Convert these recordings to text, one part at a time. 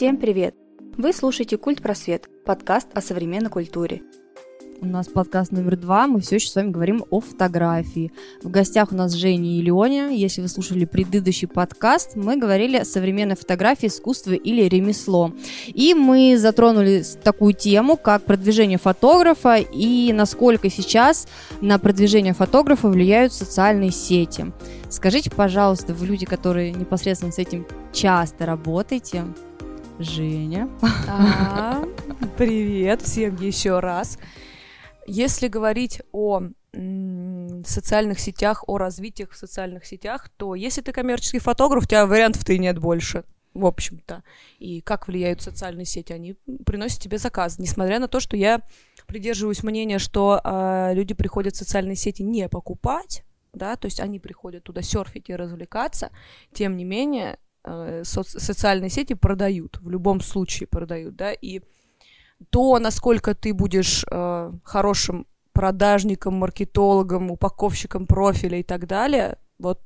Всем привет! Вы слушаете «Культ Просвет» – подкаст о современной культуре. У нас подкаст номер два, мы все еще с вами говорим о фотографии. В гостях у нас Женя и Леня. Если вы слушали предыдущий подкаст, мы говорили о современной фотографии, искусстве или ремесло. И мы затронули такую тему, как продвижение фотографа и насколько сейчас на продвижение фотографа влияют социальные сети. Скажите, пожалуйста, вы люди, которые непосредственно с этим часто работаете, Женя. А, привет всем еще раз. Если говорить о социальных сетях, о развитии в социальных сетях, то если ты коммерческий фотограф, у тебя вариантов-то и нет больше, в общем-то. И как влияют социальные сети? Они приносят тебе заказ. Несмотря на то, что я придерживаюсь мнения, что э, люди приходят в социальные сети не покупать, да, то есть они приходят туда серфить и развлекаться, тем не менее э, соци- социальные сети продают, в любом случае продают, да, и то, насколько ты будешь э, хорошим продажником, маркетологом, упаковщиком профиля и так далее, вот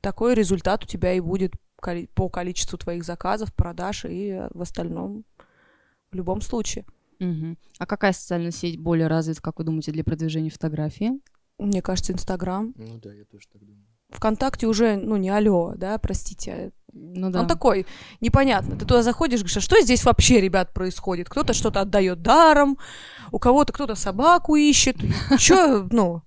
такой результат у тебя и будет по количеству твоих заказов, продаж и в остальном в любом случае. Угу. А какая социальная сеть более развита, как вы думаете, для продвижения фотографии? Мне кажется, Инстаграм. Ну да, я тоже так думаю. ВКонтакте уже, ну, не алло, да, простите. Ну да. Он такой, непонятно. Ты туда заходишь, говоришь, а что здесь вообще, ребят, происходит? Кто-то что-то отдает даром, у кого-то кто-то собаку ищет. Че, ну,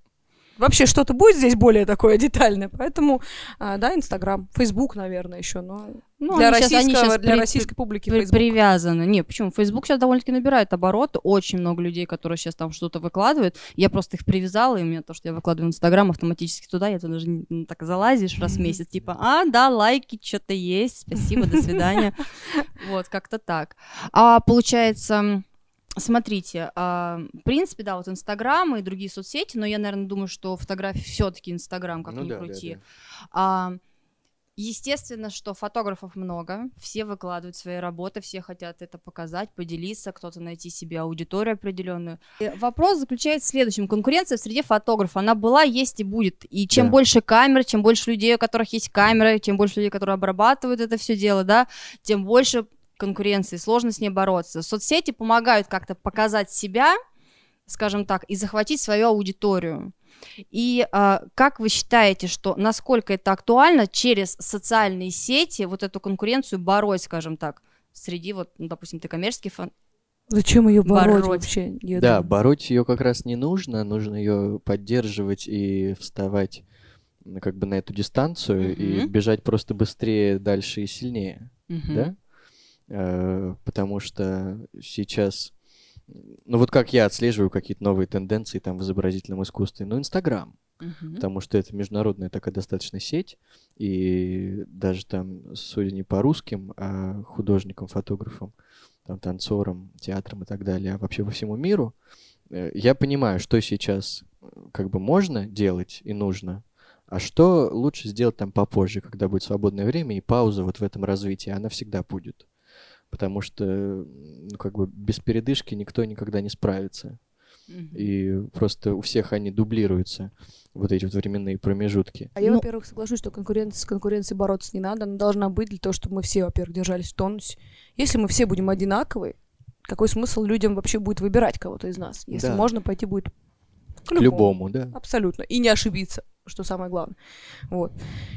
вообще что-то будет здесь более такое детальное. Поэтому, а, да, Инстаграм, Фейсбук, наверное, еще, но Ну, для, они щас- они щас для при- российской публики при- привязаны. Не, почему? Facebook сейчас довольно-таки набирает обороты. Очень много людей, которые сейчас там что-то выкладывают. Я просто их привязала, и у меня то, что я выкладываю в Инстаграм, автоматически туда, я туда даже не- не так залазишь раз в месяц, типа, а, да, лайки, что-то есть, спасибо, до свидания. Вот, как-то так. А получается, Смотрите, а, в принципе, да, вот Инстаграм и другие соцсети, но я, наверное, думаю, что фотографии все-таки Инстаграм, как Ну ни да, да, крути. да. А, Естественно, что фотографов много, все выкладывают свои работы, все хотят это показать, поделиться, кто-то найти себе аудиторию определенную. И вопрос заключается в следующем. Конкуренция в среде фотографов, она была, есть и будет. И чем Да. больше камер, чем больше людей, у которых есть камеры, чем больше людей, которые обрабатывают это все дело, да, тем больше конкуренции, сложно с ней бороться. Соцсети помогают как-то показать себя, скажем так, и захватить свою аудиторию. И а, как вы считаете, что насколько это актуально через социальные сети вот эту конкуренцию бороть, скажем так, среди вот, ну, допустим, ты коммерческий фан... Зачем ее бороть, Бороть. вообще? Я Да, думаю. бороть ее как раз не нужно, нужно ее поддерживать и вставать как бы на эту дистанцию и Мгм. бежать просто быстрее, дальше и сильнее, Мгм. да? Э, Потому что сейчас, ну вот как я отслеживаю какие-то новые тенденции там в изобразительном искусстве, ну Инстаграм, Мгм. потому что это международная такая достаточно сеть, и даже там, судя не по русским, а художникам, фотографам, там, танцорам, театрам и так далее, а вообще по всему миру, э, я понимаю, что сейчас э, как бы можно делать и нужно, а что лучше сделать там попозже, когда будет свободное время и пауза вот в этом развитии, она всегда будет. Потому что, ну, как бы без передышки никто никогда не справится. И просто у всех они дублируются, вот эти вот временные промежутки. А я, Ну- во-первых, соглашусь, что конкуренция, с конкуренцией бороться не надо. Она должна быть для того, чтобы мы все, во-первых, держались в тонусе. Если мы все будем одинаковые, какой смысл людям вообще будет выбирать кого-то из нас? Если Да. можно пойти будет к К любому. любому, да. Абсолютно. И не ошибиться, что самое главное. Вот.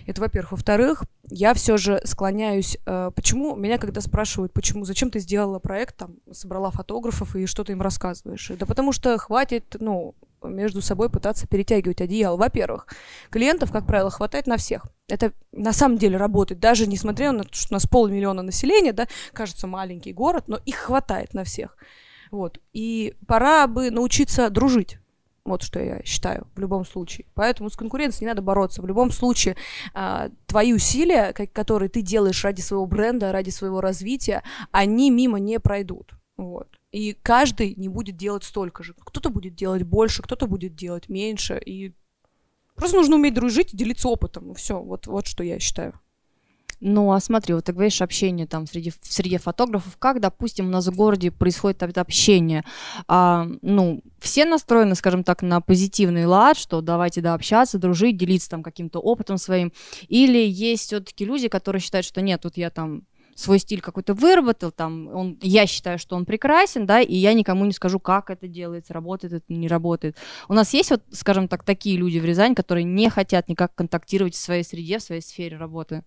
Это, во-первых. Во-вторых, я все же склоняюсь... э, почему... Меня когда спрашивают, почему, зачем ты сделала проект, там, собрала фотографов и что ты им рассказываешь? Да потому что хватит, ну, между собой пытаться перетягивать одеяло. Во-первых, клиентов, как правило, хватает на всех. Это на самом деле работает. Даже несмотря на то, что у нас полмиллиона населения, да, кажется, маленький город, но их хватает на всех. Вот. И пора бы научиться дружить. Вот что я считаю в любом случае. Поэтому с конкуренцией не надо бороться. В любом случае, а, твои усилия, ко- которые ты делаешь ради своего бренда, ради своего развития, они мимо не пройдут. Вот. И каждый не будет делать столько же. Кто-то будет делать больше, кто-то будет делать меньше. И просто нужно уметь дружить и делиться опытом. Все, вот, вот что я считаю. Ну, а смотри, вот ты говоришь общение там среди, в среде фотографов, как, допустим, у нас в городе происходит это общение? А, ну, все настроены, скажем так, на позитивный лад, что давайте, да, общаться, дружить, делиться там каким-то опытом своим, или есть все-таки люди, которые считают, что нет, тут я там свой стиль какой-то выработал, там, он, я считаю, что он прекрасен, да, и я никому не скажу, как это делается, работает это, не работает. У нас есть вот, скажем так, такие люди в Рязани, которые не хотят никак контактировать в своей среде, в своей сфере работы.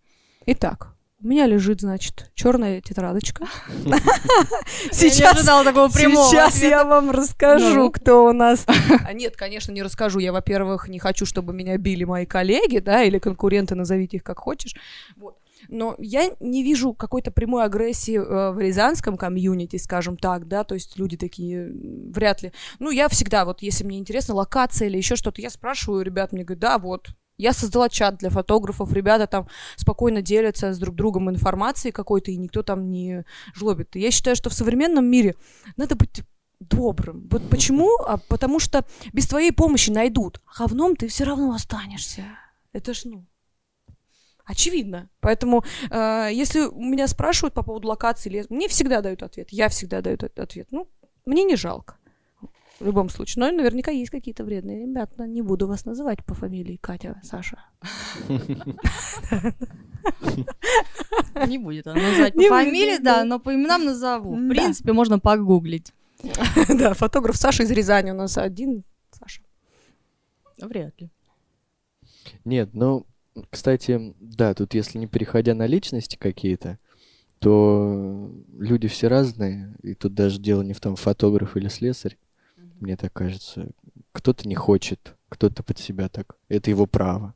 Итак, у меня лежит, значит, черная тетрадочка. Сейчас, такого прямого сейчас ответа. я вам расскажу, кто у нас. А нет, конечно, не расскажу. Я, во-первых, не хочу, чтобы меня били мои коллеги, да, или конкуренты, назовите их как хочешь. Вот. Но я не вижу какой-то прямой агрессии э, в рязанском комьюнити, скажем так, да, то есть люди такие вряд ли. Ну, я всегда, вот если мне интересна локация или еще что-то, я спрашиваю ребят, мне говорят, да, вот, я создала чат для фотографов, ребята там спокойно делятся с друг другом информацией какой-то, и никто там не жлобит. Я считаю, что в современном мире надо быть добрым. Вот почему? А потому что без твоей помощи найдут. А ты все равно останешься. Это ж, ну, очевидно. Поэтому, э, если меня спрашивают по поводу локации, мне всегда дают ответ. Я всегда даю ответ. Ну, мне не жалко. В любом случае. Но наверняка есть какие-то вредные ребята. Не буду вас называть по фамилии Катя, Саша. Не будет она называть по фамилии, да. но по именам назову. В принципе, можно погуглить. Да, фотограф Саша из Рязани у нас один. Саша. Вряд ли. Нет, ну, кстати, да, тут если не переходя на личности какие-то, то люди все разные, и тут даже дело не в том, фотограф или слесарь, мне так кажется. Кто-то не хочет, кто-то под себя так. Это его право.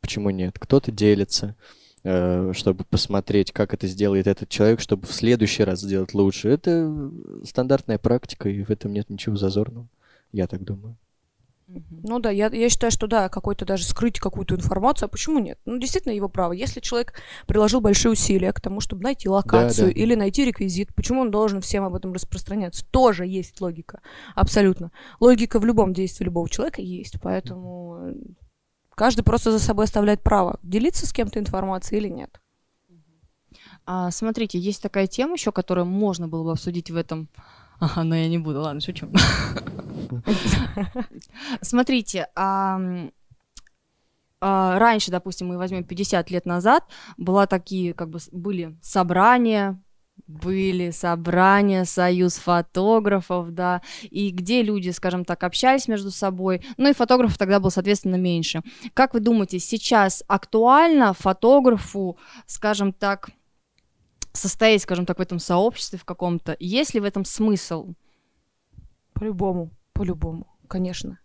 Почему нет? Кто-то делится, э, чтобы посмотреть, как это сделает этот человек, чтобы в следующий раз сделать лучше. Это стандартная практика, и в этом нет ничего зазорного. Я так думаю. Ну да, я, я считаю, что да, какой-то даже скрыть какую-то информацию, а почему нет? Ну, действительно, его право. Если человек приложил большие усилия к тому, чтобы найти локацию да. или найти реквизит, почему он должен всем об этом распространяться? Тоже есть логика. Абсолютно. Логика в любом действии любого человека есть, поэтому э, каждый просто за собой оставляет право делиться с кем-то информацией или нет. А, смотрите, есть такая тема еще, которую можно было бы обсудить в этом. Ага, но я не буду, ладно, шучу. Смотрите, а, раньше, допустим, мы возьмем 50 лет назад, была такие, как бы, были собрания, были собрания, союз фотографов, да, и где люди, скажем так, общались между собой, ну и фотографов тогда было, соответственно, меньше. Как вы думаете, сейчас актуально фотографу, скажем так, состоять, скажем так, в этом сообществе в каком-то? Есть ли в этом смысл? По-любому, по-любому, конечно.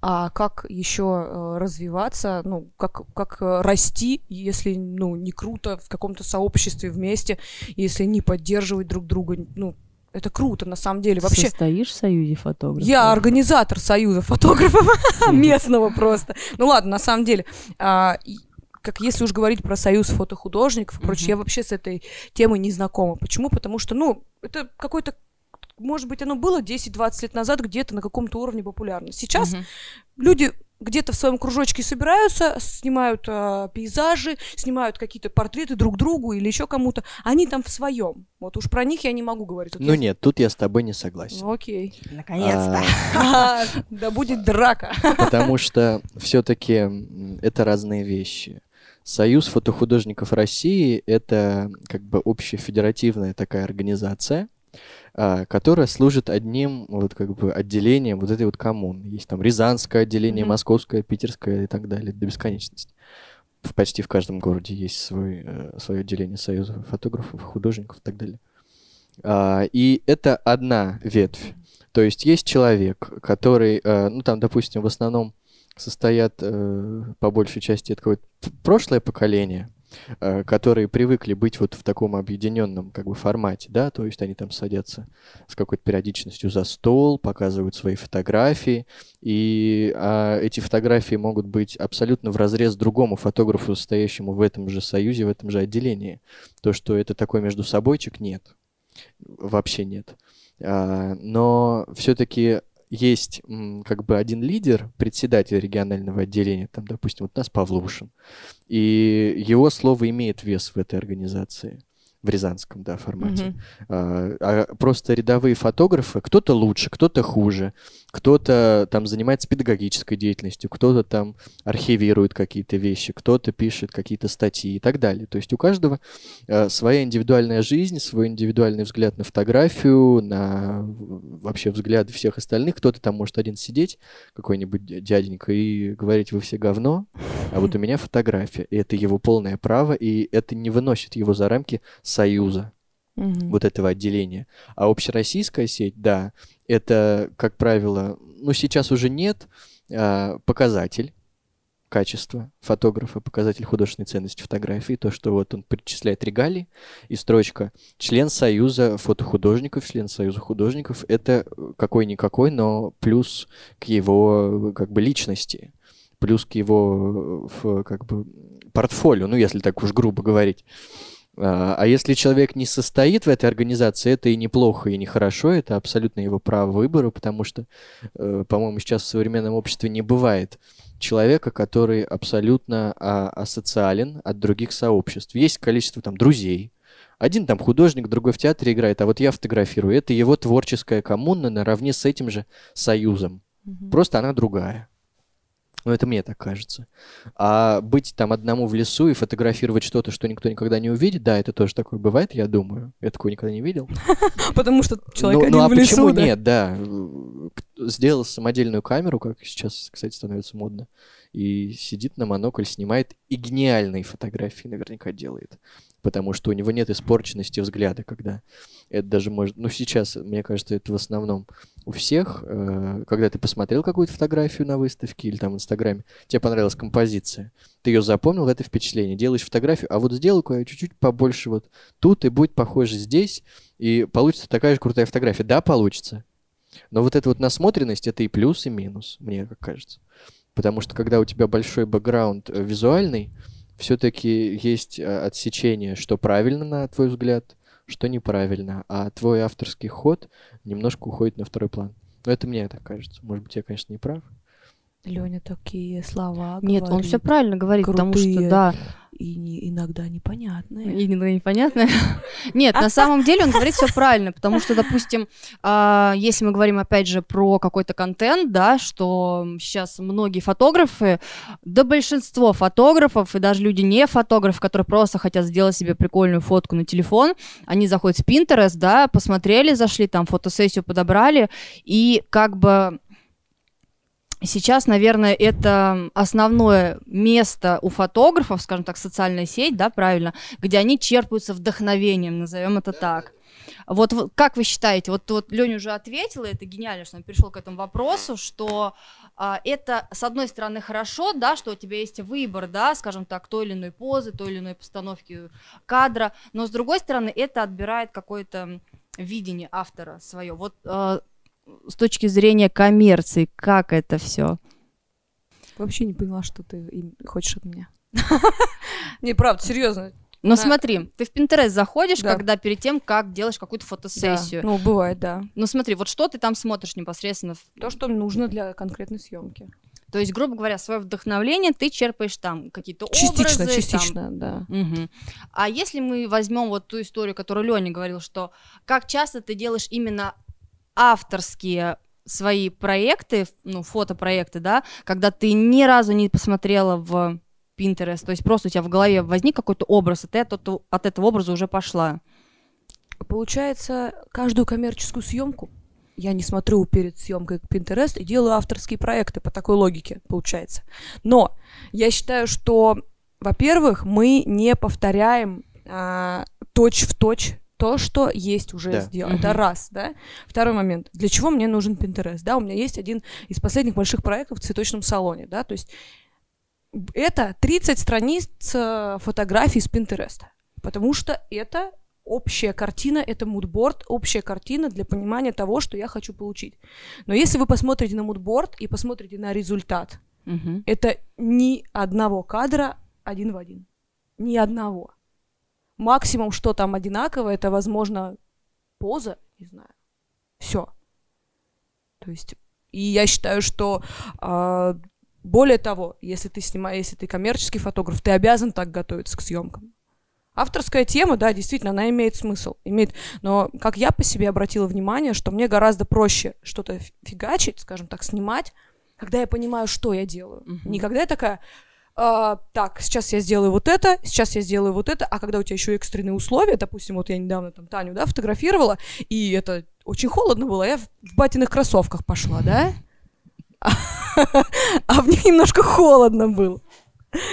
А как еще развиваться, ну, как, как э, расти, если, ну, не круто в каком-то сообществе вместе, если не поддерживать друг друга, ну, это круто, на самом деле. Вообще, Состоишь в союзе фотографов? я организатор союза фотографов местного просто. Ну ладно, на самом деле. а, как если уж говорить про союз фотохудожников и прочее, Мгм. я вообще с этой темой не знакома. Почему? Потому что, ну, это какой-то может быть, оно было 10-20 лет назад где-то на каком-то уровне популярно. Сейчас Мгм. люди где-то в своем кружочке собираются, снимают а, пейзажи, снимают какие-то портреты друг другу или еще кому-то. Они там в своем. Вот уж про них я не могу говорить. Вот Ну я- нет, тут я с тобой не согласен. Ну, Окей. Наконец-то. А, Да будет драка. Потому что все-таки это разные вещи. Союз фотохудожников России это как бы общефедеративная такая организация, которая служит одним вот как бы отделением вот этой вот коммуны. Есть там Рязанское отделение, Мгм. Московское, Питерское и так далее до бесконечности. В- Почти в каждом городе есть свой, э, свое отделение союза фотографов, художников и так далее. А, И это одна ветвь. То есть есть человек, который, э, ну там, допустим, в основном состоят э, по большей части это какое-то прошлое поколение, которые привыкли быть вот в таком объединенном как бы формате, да, то есть они там садятся с какой-то периодичностью за стол, показывают свои фотографии, и а, эти фотографии могут быть абсолютно в разрез другому фотографу, состоящему в этом же союзе, в этом же отделении. То, что это такой между собойчик, нет. Вообще нет. А, но все-таки есть как бы один лидер, председатель регионального отделения, там, допустим, вот у нас Павлушин, и его слово имеет вес в этой организации, в рязанском, да, формате. Мгм. А, а просто рядовые фотографы, кто-то лучше, кто-то хуже. Кто-то там занимается педагогической деятельностью, кто-то там архивирует какие-то вещи, кто-то пишет какие-то статьи и так далее. То есть у каждого э, своя индивидуальная жизнь, свой индивидуальный взгляд на фотографию, на вообще взгляд всех остальных. Кто-то там может один сидеть, какой-нибудь дяденька, и говорить, вы все говно, а вот у меня фотография. И это его полное право, и это не выносит его за рамки союза Мгм. вот этого отделения. А общероссийская сеть, да, это, как правило, ну сейчас уже нет, а, показатель качества фотографа, показатель художественной ценности фотографии, то, что вот он перечисляет регалии, и строчка «член союза фотохудожников», «член союза художников» — это какой-никакой, но плюс к его как бы личности, плюс к его в, как бы портфолио, ну если так уж грубо говорить. А а если человек не состоит в этой организации, это и неплохо, и нехорошо, это абсолютно его право выбора, потому что, э, по-моему, сейчас в современном обществе не бывает человека, который абсолютно а, асоциален от других сообществ. Есть количество там друзей, один там художник, другой в театре играет, а вот я фотографирую. Это его творческая коммуна наравне с этим же союзом. Мгм. Просто она другая. Ну, это мне так кажется. А быть там одному в лесу и фотографировать что-то, что никто никогда не увидит, да, это тоже такое бывает, я думаю. Я такого никогда не видел. Потому что человек ну, один ну, а в лесу, почему нет, да. К- Сделал самодельную камеру, как сейчас, кстати, становится модно, и сидит на монокль, снимает, и гениальные фотографии наверняка делает. Потому что у него нет испорченности взгляда, когда это даже может... Ну, сейчас, мне кажется, это в основном у всех. э, Когда ты посмотрел какую-то фотографию на выставке или там в Инстаграме, тебе понравилась композиция, ты ее запомнил, это впечатление, делаешь фотографию, а вот сделай-ка чуть-чуть побольше вот тут, и будет похоже здесь, и получится такая же крутая фотография. Да, получится. Но вот эта вот насмотренность, это и плюс, и минус, мне как кажется. Потому что когда у тебя большой бэкграунд э, визуальный, все-таки есть э, отсечение, что правильно, на твой взгляд, что неправильно, а твой авторский ход немножко уходит на второй план. Но это мне так кажется. Может быть, я, конечно, не прав. Леня такие слова Нет, он говорит, все правильно говорит, потому что, крутые. да, и не- иногда непонятные. И немного непонятно. Нет, на самом деле он говорит все правильно, потому что, допустим, а, если мы говорим опять же про какой-то контент, да, что сейчас многие фотографы, да большинство фотографов и даже люди не фотографы, которые просто хотят сделать себе прикольную фотку на телефон, они заходят в Pinterest, да, посмотрели, зашли, там фотосессию подобрали, и как бы Сейчас, наверное, это основное место у фотографов, скажем так, социальная сеть, да, правильно, где они черпаются вдохновением, назовем это так. Вот, вот как вы считаете, вот, вот Леня уже ответила, это гениально, что он перешел к этому вопросу, что а, это, с одной стороны, хорошо, да, что у тебя есть выбор, да, скажем так, той или иной позы, той или иной постановки кадра, но с другой стороны, это отбирает какое-то видение автора свое. Вот а, с точки зрения коммерции, как это все? Вообще не поняла, что ты хочешь от меня. Не, правда, серьезно. Но На- смотри, ты в Pinterest заходишь, Да. когда перед тем, как делаешь какую-то фотосессию. Ну, бывает, да. Ну смотри, вот что ты там смотришь непосредственно. То, что нужно для конкретной съемки. То есть, грубо говоря, свое вдохновление ты черпаешь там какие-то Частично, образы. частично, да. там. Мгм. А если мы возьмем вот ту историю, которую Леня говорил, что как часто ты делаешь именно авторские свои проекты, ну, фотопроекты, да, когда ты ни разу не посмотрела в Pinterest, то есть просто у тебя в голове возник какой-то образ, и ты от, от этого образа уже пошла. Получается, каждую коммерческую съемку я не смотрю перед съемкой Pinterest и делаю авторские проекты по такой логике, получается. Но я считаю, что, во-первых, мы не повторяем а, точь в точь то, что есть уже Да. сделано. Это раз, да. Второй момент. Для чего мне нужен Pinterest? Да, у меня есть один из последних больших проектов в цветочном салоне, да, то есть это 30 страниц э, фотографий с Pinterest, потому что это общая картина, это мудборд, общая картина для понимания того, что я хочу получить. Но если вы посмотрите на мудборд и посмотрите на результат, Мгм. это ни одного кадра один в один. Ни одного. Максимум, что там одинаково, это, возможно, поза, не знаю. Все. То есть, и я считаю, что а, более того, если ты снимаешь, если ты коммерческий фотограф, ты обязан так готовиться к съемкам. Авторская тема, да, действительно, она имеет смысл. Имеет... Но как я по себе обратила внимание, что мне гораздо проще что-то фигачить, скажем так, снимать, когда я понимаю, что я делаю. Мгм. Не когда я такая, «А, так, сейчас я сделаю вот это, сейчас я сделаю вот это, а когда у тебя еще экстренные условия, допустим, вот я недавно там Таню, да, фотографировала, и это очень холодно было, я в, батиных кроссовках пошла, да? А в них немножко холодно было.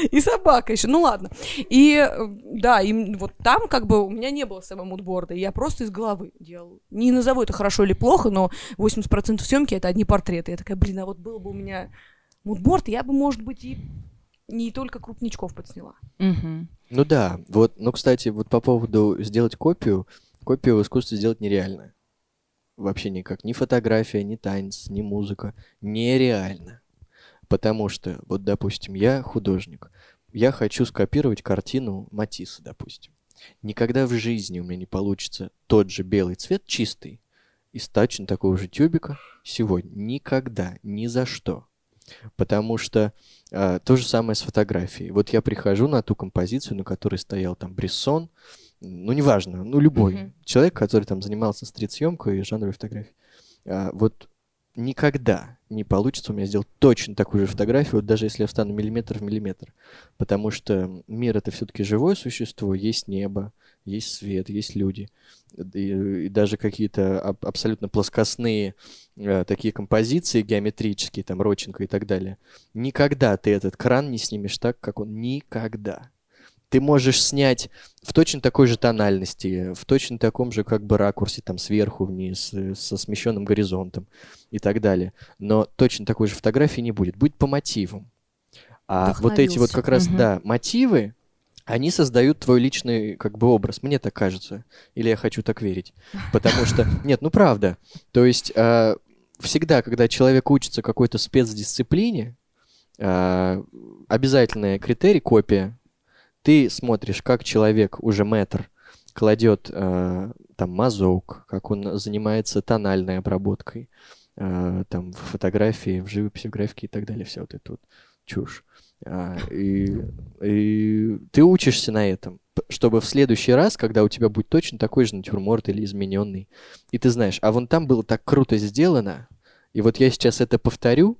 И собака еще, ну ладно. И да, и вот там как бы у меня не было самого мудборда, я просто из головы делала. Не назову это хорошо или плохо, но 80% съемки это одни портреты. Я такая, блин, а вот был бы у меня мудборд, я бы, может быть, и не только крупничков подсняла. Мгм. Ну да, вот, ну, кстати, вот по поводу сделать копию, копию в искусстве сделать нереально. Вообще никак. Ни фотография, ни танец, ни музыка. Нереально. Потому что, вот, допустим, я художник. Я хочу скопировать картину Матисса, допустим. Никогда в жизни у меня не получится тот же белый цвет чистый из точно такого же тюбика сегодня. Никогда, ни за что. Потому что а, то же самое с фотографией. Вот я прихожу на ту композицию, на которой стоял там Брессон, ну, неважно, ну, любой Мгм. человек, который там занимался стрит-съемкой и жанровой фотографией. А, вот никогда не получится у меня сделать точно такую же фотографию, вот даже если я встану миллиметр в миллиметр. Потому что мир — это все-таки живое существо, есть небо, есть свет, есть люди. И, и даже какие-то аб- абсолютно плоскостные э, такие композиции геометрические, там, Роченко и так далее. Никогда ты этот кран не снимешь так, как он. Никогда. Ты можешь снять в точно такой же тональности, в точно таком же как бы ракурсе, там, сверху вниз, э, со смещенным горизонтом и так далее. Но точно такой же фотографии не будет. Будет по мотивам. А вот эти вот как раз, Мгм. да, мотивы, они создают твой личный как бы образ. Мне так кажется. Или я хочу так верить. Потому что... Нет, ну правда. То есть а, всегда, когда человек учится какой-то спецдисциплине, а, обязательный критерий — копия. Ты смотришь, как человек, уже мэтр, кладет а, там мазок, как он занимается тональной обработкой, а, там в фотографии, в живописи, в графике и так далее, вся вот эта вот чушь. А, и, и ты учишься на этом, чтобы в следующий раз, когда у тебя будет точно такой же натюрморт или измененный, и ты знаешь, а вон там было так круто сделано, и вот я сейчас это повторю,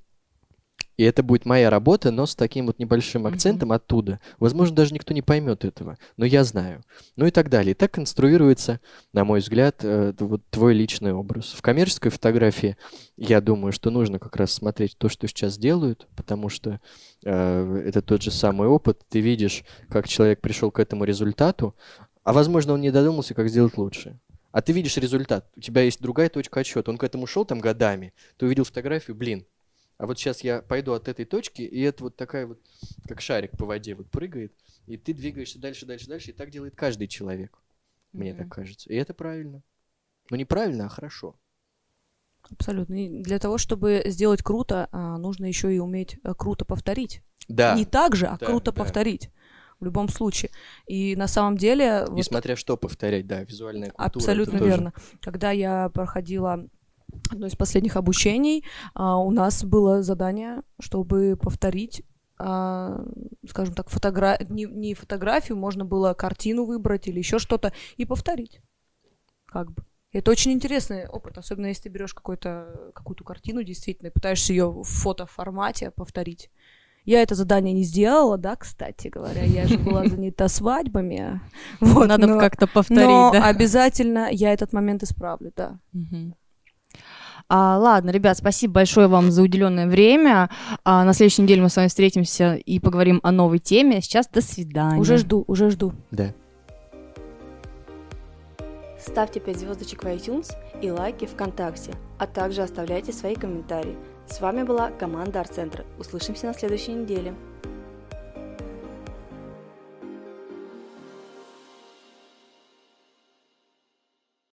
и это будет моя работа, но с таким вот небольшим акцентом оттуда. Возможно, даже никто не поймет этого, но я знаю. Ну и так далее. И так конструируется, на мой взгляд, э, вот твой личный образ. В коммерческой фотографии я думаю, что нужно как раз смотреть то, что сейчас делают, потому что э, это тот же самый опыт. Ты видишь, как человек пришел к этому результату, а возможно, он не додумался, как сделать лучше. А ты видишь результат, у тебя есть другая точка отсчета. Он к этому шел там годами, ты увидел фотографию, блин, а вот сейчас я пойду от этой точки, и это вот такая вот, как шарик по воде, вот прыгает, и ты двигаешься дальше, дальше, дальше, и так делает каждый человек, мне Мгм. так кажется. И это правильно. Ну, неправильно, а хорошо. Абсолютно. И для того, чтобы сделать круто, а, нужно еще и уметь э, круто повторить. Да, Не так же, а да, круто да. повторить. В любом случае. И на самом деле... вот несмотря что повторять, да, визуальная культура. Абсолютно тоже- верно. Когда я проходила одно из последних обучений, а, у нас было задание, чтобы повторить а, скажем так, фотогра... не, не фотографию, можно было картину выбрать или еще что-то и повторить. Как бы. Это очень интересный опыт, особенно если ты берешь какую-то какую-то картину действительно и пытаешься ее в фотоформате повторить. Я это задание не сделала, да, кстати говоря, я же была занята свадьбами. Вот, Надо но- как-то повторить, но да? обязательно я этот момент исправлю, да. Мгм. А, ладно, ребят, спасибо большое вам за уделенное время. А, на следующей неделе мы с вами встретимся и поговорим о новой теме. Сейчас до свидания. Уже жду, уже жду. Да. Ставьте 5 звездочек в iTunes и лайки ВКонтакте, а также оставляйте свои комментарии. С вами была команда Арт-центра. Услышимся на следующей неделе.